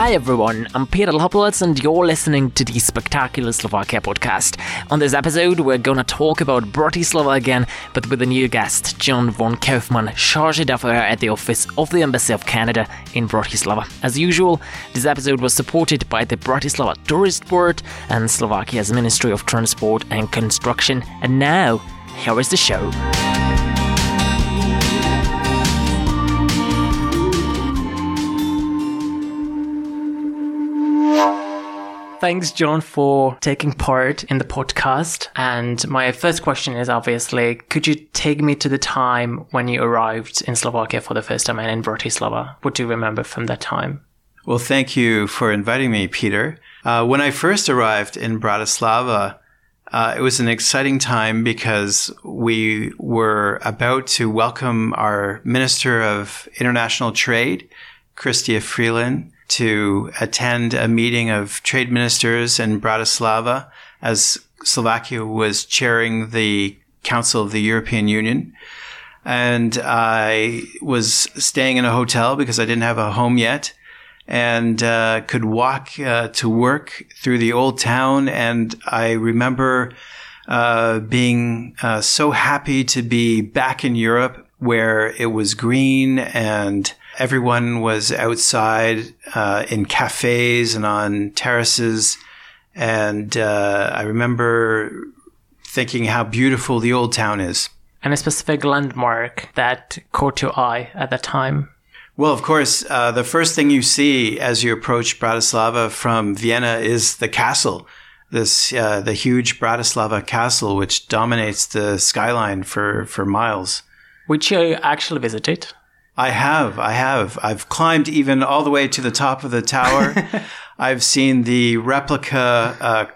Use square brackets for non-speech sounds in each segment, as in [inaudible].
Hi everyone, I'm Peter Lopowitz and you're listening to the Spectacular Slovakia podcast. On this episode, we're gonna talk about Bratislava again, but with a new guest, John von Kaufmann, chargé d'affaires at the office of the Embassy of Canada in Bratislava. As usual, this episode was supported by the Bratislava Tourist Board and Slovakia's Ministry of Transport and Construction. And now, here is the show. Thanks, John, for taking part in the podcast. And my first question is obviously, could you take me to the time when you arrived in Slovakia for the first time and in Bratislava? What do you remember from that time? Well, thank you for inviting me, Peter. Uh, when I first arrived in Bratislava, uh, it was an exciting time because we were about to welcome our Minister of International Trade, Chrystia Freeland, to attend a meeting of trade ministers in Bratislava as Slovakia was chairing the Council of the European Union. And I was staying in a hotel because I didn't have a home yet and uh, could walk uh, to work through the old town. And I remember uh, being uh, so happy to be back in Europe where it was green and everyone was outside uh, in cafes and on terraces. And uh, I remember thinking how beautiful the old town is. And a specific landmark that caught your eye at that time? Well, of course, uh, the first thing you see as you approach Bratislava from Vienna is the castle. This uh, the huge Bratislava castle, which dominates the skyline for for miles. Which you actually visited. I have. I have. I've climbed even all the way to the top of the tower. [laughs] I've seen the replica uh,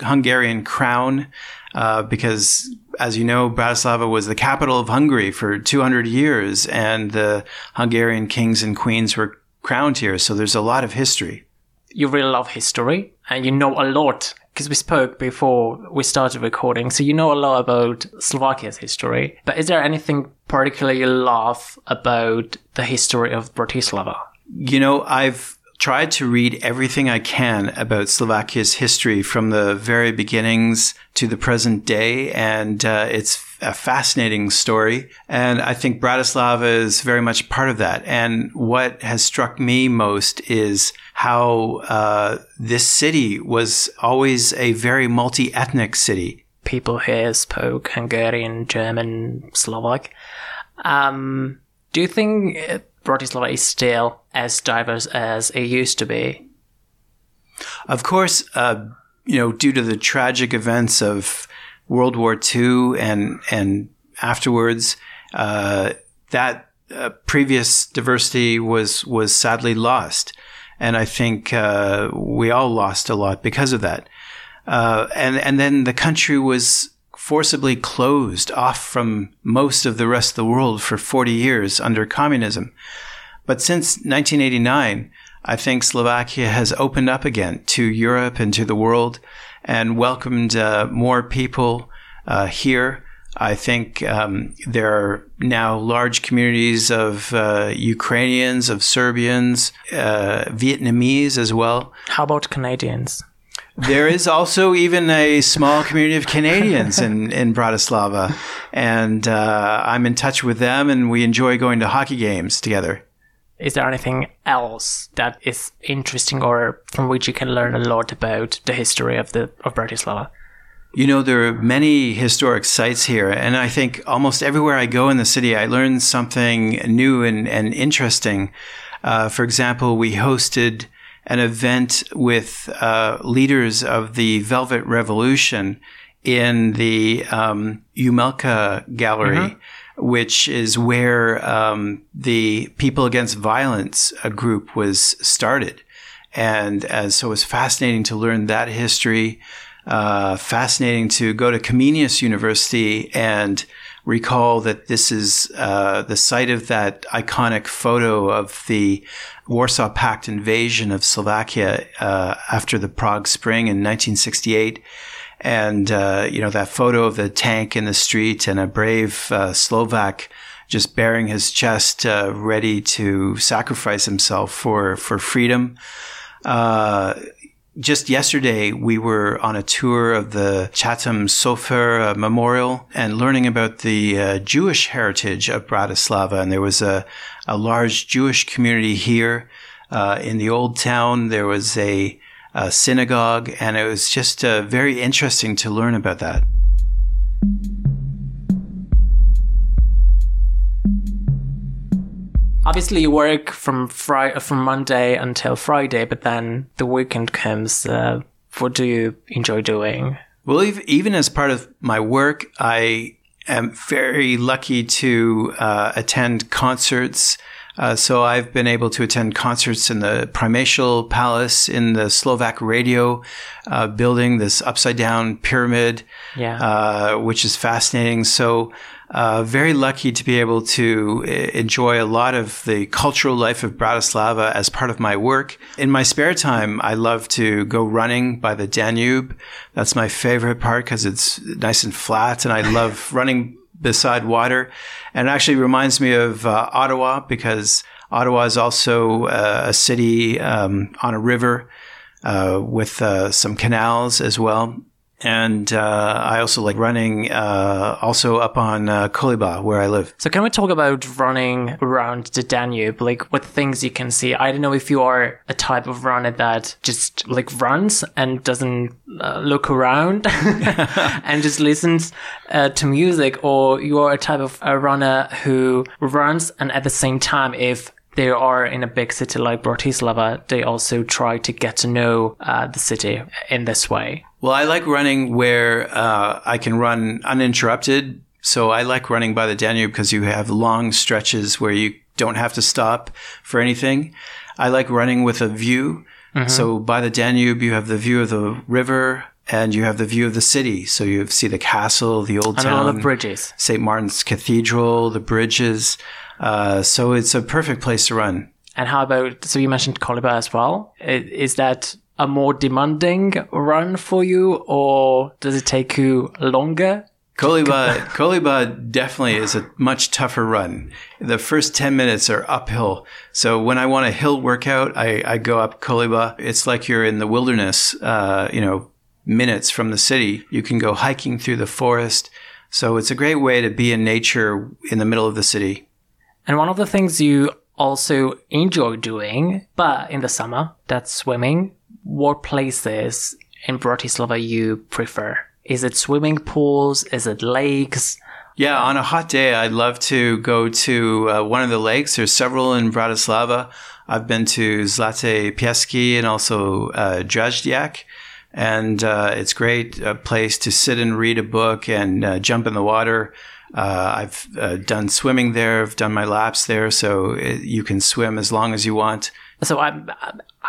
Hungarian crown uh, because, as you know, Bratislava was the capital of Hungary for 200 years, and the Hungarian kings and queens were crowned here. So there's a lot of history. You really love history, and you know a lot because we spoke before we started recording, so you know a lot about Slovakia's history. But is there anything particularly you love about the history of Bratislava? You know, I've tried to read everything I can about Slovakia's history from the very beginnings to the present day, and uh, it's a fascinating story. And I think Bratislava is very much part of that. And what has struck me most is how uh, this city was always a very multi ethnic city. People here spoke Hungarian, German, Slovak. Um, do you think Bratislava is still as diverse as it used to be? Of course, uh, you know, due to the tragic events of World War II and and afterwards, uh, that uh, previous diversity was was sadly lost, and I think uh, we all lost a lot because of that. Uh, and and then the country was forcibly closed off from most of the rest of the world for 40 years under communism. But since 1989, I think Slovakia has opened up again to Europe and to the world and welcomed uh, more people uh, here. I think um, there are now large communities of uh, Ukrainians, of Serbians, uh, Vietnamese as well. How about Canadians? There is also even a small community of Canadians in, [laughs] in Bratislava. And uh, I'm in touch with them, and we enjoy going to hockey games together. Is there anything else that is interesting or from which you can learn a lot about the history of the of Bratislava? You know, there are many historic sites here, and I think almost everywhere I go in the city, I learn something new and, and interesting. Uh, for example, we hosted an event with uh, leaders of the Velvet Revolution in the um, Umelka Gallery. Mm-hmm which is where um, the People Against Violence group was started. And uh, so it was fascinating to learn that history, uh, fascinating to go to Comenius University and recall that this is uh, the site of that iconic photo of the Warsaw Pact invasion of Slovakia uh, after the Prague Spring in 1968 and uh, you know that photo of the tank in the street and a brave uh, Slovak just bearing his chest, uh, ready to sacrifice himself for for freedom. Uh, just yesterday, we were on a tour of the Chatam Sofer uh, Memorial and learning about the uh, Jewish heritage of Bratislava. And there was a, a large Jewish community here uh, in the old town. There was a, a synagogue, and it was just uh, very interesting to learn about that. obviously you work from Friday from Monday until Friday, but then the weekend comes. Uh, what do you enjoy doing? Well, even as part of my work, I am very lucky to uh, attend concerts. Uh, so I've been able to attend concerts in the Primatial Palace, in the Slovak Radio uh, building, this upside down pyramid, yeah. Uh, which is fascinating. So uh, very lucky to be able to enjoy a lot of the cultural life of Bratislava as part of my work. In my spare time, I love to go running by the Danube. That's my favorite part because it's nice and flat, and I love [laughs] running beside water. And it actually reminds me of uh, Ottawa because Ottawa is also uh, a city um, on a river. Uh, with uh, some canals as well and uh, I also like running uh, also up on uh, Koliba where I live. So can we talk about running around the Danube, like what things you can see? I don't know if you are a type of runner that just like runs and doesn't uh, look around [laughs] and just listens uh, to music, or you are a type of a runner who runs and at the same time, if they are in a big city like Bratislava, they also try to get to know uh, the city in this way. Well, I like running where uh, I can run uninterrupted. So I like running by the Danube because you have long stretches where you don't have to stop for anything. I like running with a view. Mm-hmm. So by the Danube, you have the view of the river and you have the view of the city. So you see the castle, the old and town, all the bridges, St. Martin's Cathedral, the bridges. Uh, so it's a perfect place to run. And how about, so you mentioned Koliba as well. Is that a more demanding run for you or does it take you longer? Koliba, Koliba definitely is a much tougher run. The first 10 minutes are uphill. So when I want a hill workout, I, I go up Koliba. It's like you're in the wilderness, uh, you know, minutes from the city. You can go hiking through the forest. So it's a great way to be in nature in the middle of the city. And one of the things you also enjoy doing, but in the summer, that's swimming what places in Bratislava you prefer? Is it swimming pools? Is it lakes? Yeah, on a hot day, I'd love to go to uh, one of the lakes. There's several in Bratislava. I've been to Zlaté piesky and also uh. And uh, it's great a place to sit and read a book and uh, jump in the water. Uh, I've uh, done swimming there. I've done my laps there, so it, you can swim as long as you want. So I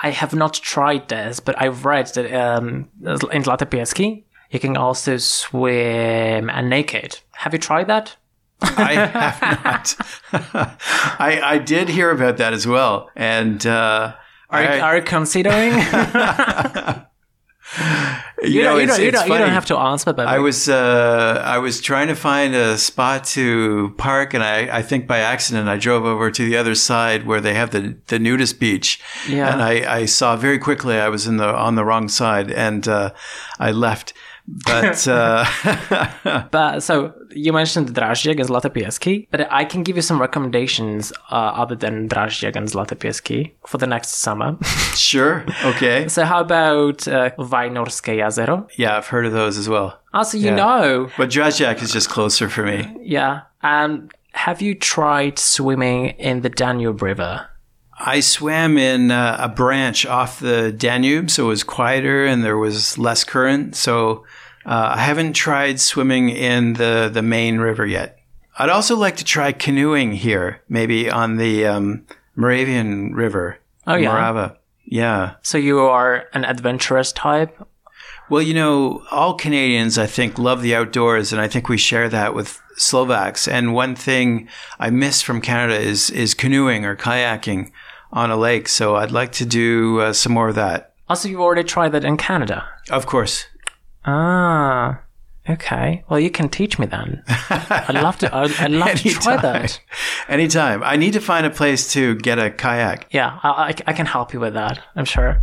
I have not tried this, but I've read that um, in Zlaté piesky you can also swim and naked. Have you tried that? I have not. [laughs] I I did hear about that as well, and uh, are I, are you considering? [laughs] [laughs] you, you, know, you, don't, you, don't, you don't have to answer, but I was uh, I was trying to find a spot to park, and I, I think by accident I drove over to the other side where they have the the nudist beach, yeah. and I, I saw very quickly I was in the on the wrong side, and uh, I left. But [laughs] uh, [laughs] but so you mentioned Dražďák and Zlaté piesky, but I can give you some recommendations uh, other than Dražďák and Zlaté piesky for the next summer. [laughs] sure. Okay. So how about uh, Vajnorské jezero? Yeah, I've heard of those as well. Also, you yeah. know. But Dražďák is just closer for me. Yeah. Um, have you tried swimming in the Danube River? I swam in uh, a branch off the Danube, so it was quieter and there was less current. So uh, I haven't tried swimming in the, the main river yet. I'd also like to try canoeing here, maybe on the um, Moravian River. Oh, yeah. Morava. Yeah. So you are an adventurous type? Well, you know, all Canadians, I think, love the outdoors, and I think we share that with Slovaks. And one thing I miss from Canada is is canoeing or kayaking on a lake. So I'd like to do uh, some more of that. Also, you've already tried that in Canada. Of course. Ah. Okay. Well, you can teach me then. [laughs] I'd love to. I'd, I'd love to try that. Anytime. I need to find a place to get a kayak. Yeah, I, I, I can help you with that. I'm sure.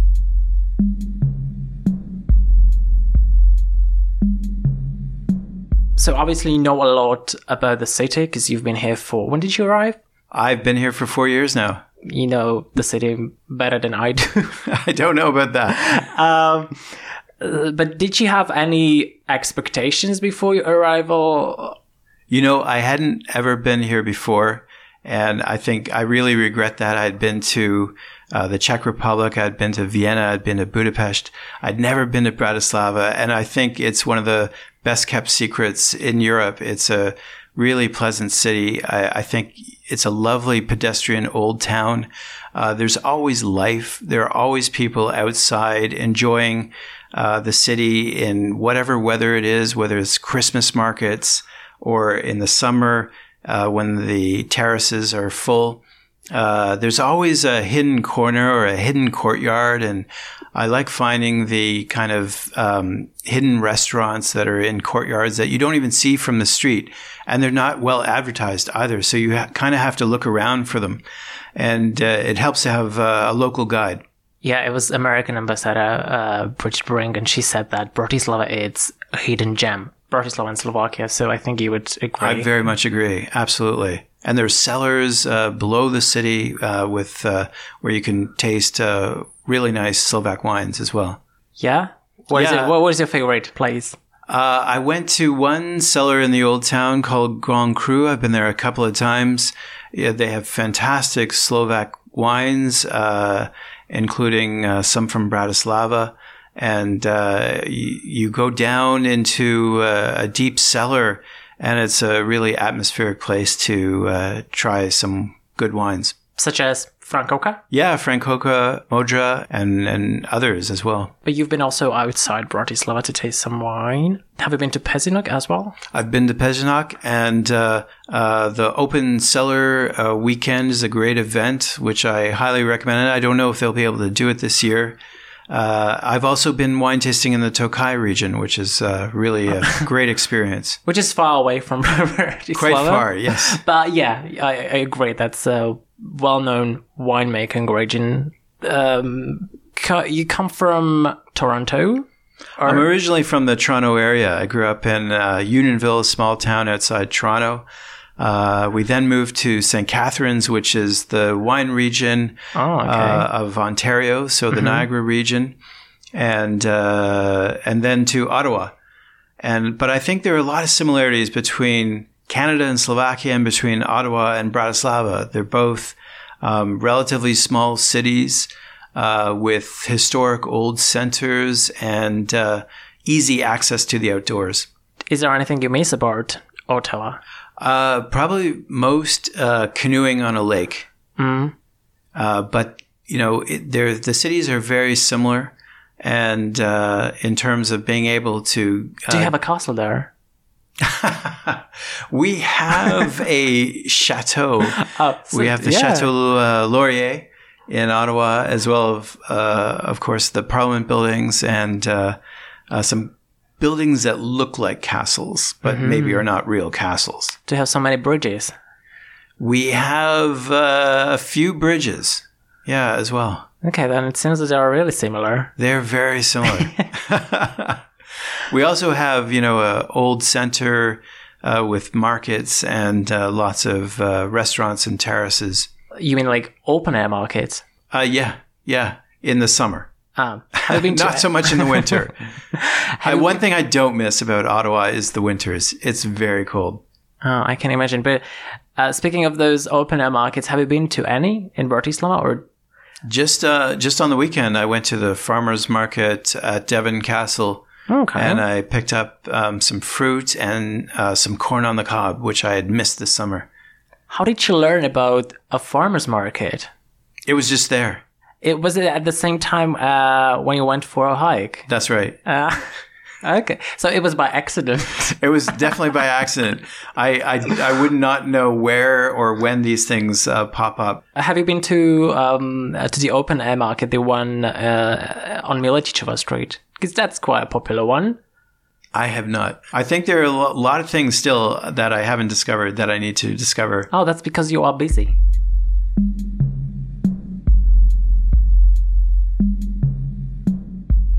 So obviously you know a lot about the city because you've been here for. When did you arrive? I've been here for four years now. You know the city better than I do. [laughs] I don't know about that. um, uh, but did you have any expectations before your arrival? You know, I hadn't ever been here before. And I think I really regret that. I'd been to uh, the Czech Republic. I'd been to Vienna. I'd been to Budapest. I'd never been to Bratislava. And I think it's one of the best kept secrets in Europe. It's a really pleasant city. I, I think it's a lovely pedestrian old town. Uh, there's always life. There are always people outside enjoying uh, the city in whatever weather it is, whether it's Christmas markets or in the summer uh, when the terraces are full. Uh, there's always a hidden corner or a hidden courtyard, and I like finding the kind of um, hidden restaurants that are in courtyards that you don't even see from the street, and they're not well advertised either. So you ha- kind of have to look around for them, and uh, it helps to have uh, a local guide. Yeah, it was American ambassador uh, Bridget Brink, and she said that Bratislava is a hidden gem. Bratislava and Slovakia, so I think you would agree. I very much agree. Absolutely. And there's cellars uh, below the city uh, with uh, where you can taste uh, really nice Slovak wines as well. Yeah. What yeah. Is it, what was your favorite place? Uh, I went to one cellar in the old town called Grand Cru. I've been there a couple of times. Yeah, they have fantastic Slovak wines uh, including uh, some from Bratislava. And uh, you, you, go down into uh, a deep cellar, and it's a really atmospheric place to uh, try some good wines. Such as Frankovka? Yeah, Frankovka, Modra, and, and others as well. But you've been also outside Bratislava to taste some wine. Have you been to Pezinok as well? I've been to Pezinok, and uh, uh, the Open Cellar uh, Weekend is a great event, which I highly recommend. I don't know if they'll be able to do it this year. Uh, I've also been wine tasting in the Tokaj region, which is uh, really a [laughs] great experience. Which is far away from. [laughs] Quite far, yes. [laughs] But yeah, I, I agree. That's a well-known winemaking region. Um, you come from Toronto? Or? I'm originally from the Toronto area. I grew up in uh, Unionville, a small town outside Toronto. Uh, we then moved to St. Catharines, which is the wine region oh, okay. uh, of Ontario, so the mm-hmm. Niagara region, and uh, and then to Ottawa. And but I think there are a lot of similarities between Canada and Slovakia and between Ottawa and Bratislava. They're both um, relatively small cities uh, with historic old centers and uh, easy access to the outdoors. Is there anything you miss about Ottawa? Uh, probably most uh, canoeing on a lake. Mm. but you know, it, the cities are very similar, and uh, in terms of being able to, do you have a castle there? [laughs] we have a chateau. [laughs] Oh, so, we have the yeah. Chateau uh, Laurier in Ottawa, as well as, uh, of course, the Parliament buildings and uh, uh some buildings that look like castles, but mm-hmm. maybe are not real castles. Do you have so many bridges? We have uh, a few bridges, yeah, as well. Okay, then it seems that they are really similar. They're very similar. [laughs] [laughs] we also have, you know, a old center uh, with markets and uh, lots of uh, restaurants and terraces. You mean like open air markets? Uh, yeah, yeah, in the summer. Um, [laughs] Not so much in the winter. [laughs] I, one thing I don't miss about Ottawa is the winters. It's very cold. Oh, I can imagine. But uh, speaking of those open air markets, have you been to any in Bratislava or just uh, just on the weekend, I went to the farmers market at Devín Castle, okay. and I picked up um, some fruit and uh, some corn on the cob, which I had missed this summer. How did you learn about a farmers market? It was just there. It was it at the same time uh, when you went for a hike. That's right. Uh, [laughs] Okay, so it was by accident. [laughs] it was definitely by accident. I, I, I would not know where or when these things uh, pop up. Have you been to um, uh, to the open air market, the one uh, on Miletičova Street? Because that's quite a popular one. I have not. I think there are a lot of things still that I haven't discovered that I need to discover. Oh, that's because you are busy.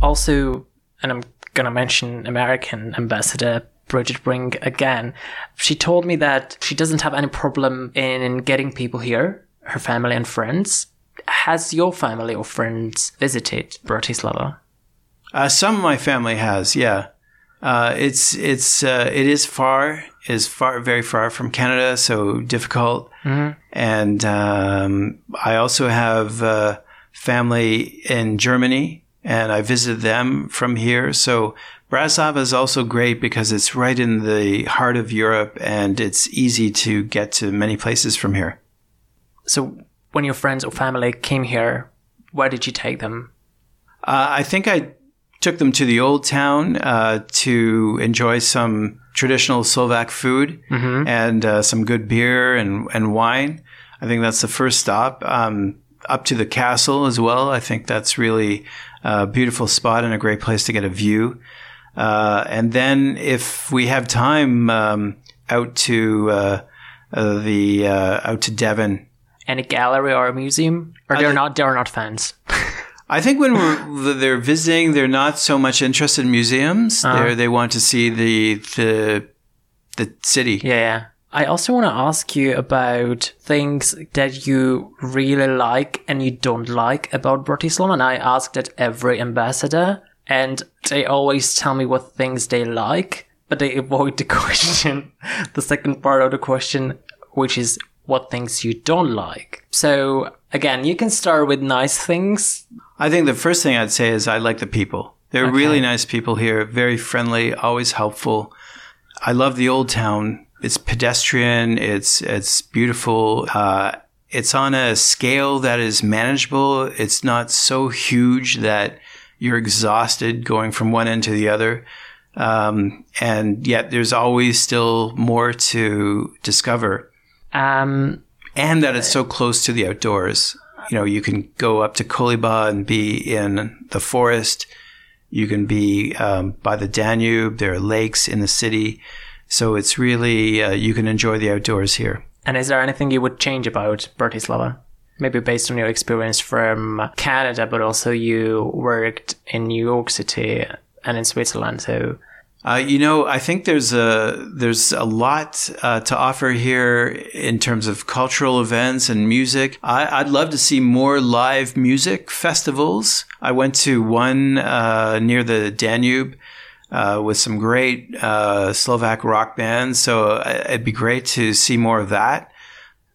Also, and I'm gonna mention American ambassador Bridget Brink again. She told me that she doesn't have any problem in getting people here, her family and friends. Has your family or friends visited Bratislava? Uh, some of my family has, yeah. Uh, it's it's uh, it is far, is far very far from Canada, so difficult. And um, I also have uh, family in Germany, and I visited them from here. So Bratislava is also great because it's right in the heart of Europe, and it's easy to get to many places from here. So, when your friends or family came here, where did you take them? Uh, I think I took them to the old town uh, to enjoy some traditional Slovak food and uh, some good beer and, and wine. I think that's the first stop. Um, up to the castle as well. I think that's really a beautiful spot and a great place to get a view. Uh, and then if we have time, um, out to uh, uh, the uh, out to Devín Any gallery or a museum? Or they're not they're not fans. [laughs] I think when we're they're visiting, they're not so much interested in museums. They they want to see the the the city. Yeah, yeah. I also want to ask you about things that you really like and you don't like about Bratislava. And I asked that every ambassador, and they always tell me what things they like, but they avoid the [laughs] question, the second part of the question, which is what things you don't like. So again, you can start with nice things. I think the first thing I'd say is I like the people. They're really nice people here, very friendly, always helpful. I love the old town. It's pedestrian. It's it's beautiful. Uh, it's on a scale that is manageable. It's not so huge that you're exhausted going from one end to the other. Um, and yet there's always still more to discover. Um, and that it's so close to the outdoors. You know, you can go up to Koliba and be in the forest. You can be um, by the Danube. There are lakes in the city. So it's really, uh, you can enjoy the outdoors here. And is there anything you would change about Bratislava? Maybe based on your experience from Canada, but also you worked in New York City and in Switzerland. So, Uh, you know, I think there's a there's a lot uh, to offer here in terms of cultural events and music. I, I'd love to see more live music festivals. I went to one uh, near the Danube uh, with some great uh, Slovak rock bands, so uh, it'd be great to see more of that.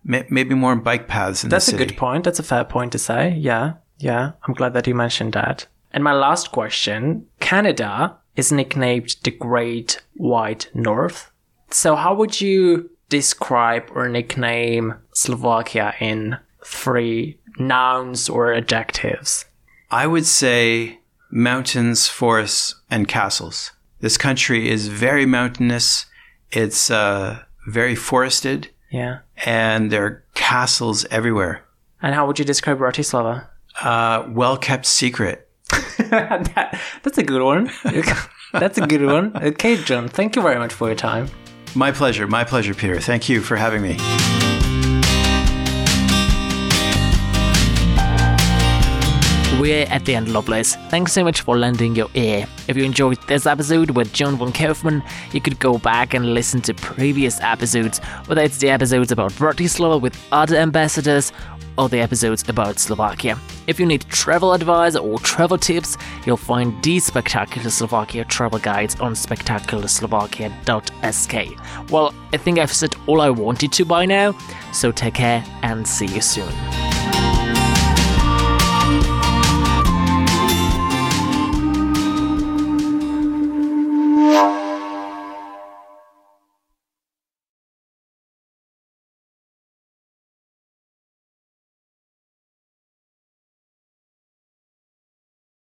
May- Maybe more bike paths in that's a good point. That's a fair point to say. Yeah. Yeah. I'm glad that you mentioned that. And my last question Canada is nicknamed the Great White North. So, how would you describe or nickname Slovakia in three nouns or adjectives? I would say mountains, forests, and castles. This country is very mountainous. It's uh, very forested, Yeah. and there are castles everywhere. And how would you describe Bratislava? Uh, well kept secret. [laughs] that, that's a good one. [laughs] that's a good one. Okay, John, thank you very much for your time. My pleasure. My pleasure, Peter. Thank you for having me. We're at the end, Lovelace. Thanks so much for lending your ear. If you enjoyed this episode with John von Kaufman, you could go back and listen to previous episodes, whether it's the episodes about Bratislava with other ambassadors or the episodes about Slovakia. If you need travel advice or travel tips, you'll find these Spectacular Slovakia travel guides on spectacularslovakia.sk. Well, I think I've said all I wanted to by now, so take care and see you soon.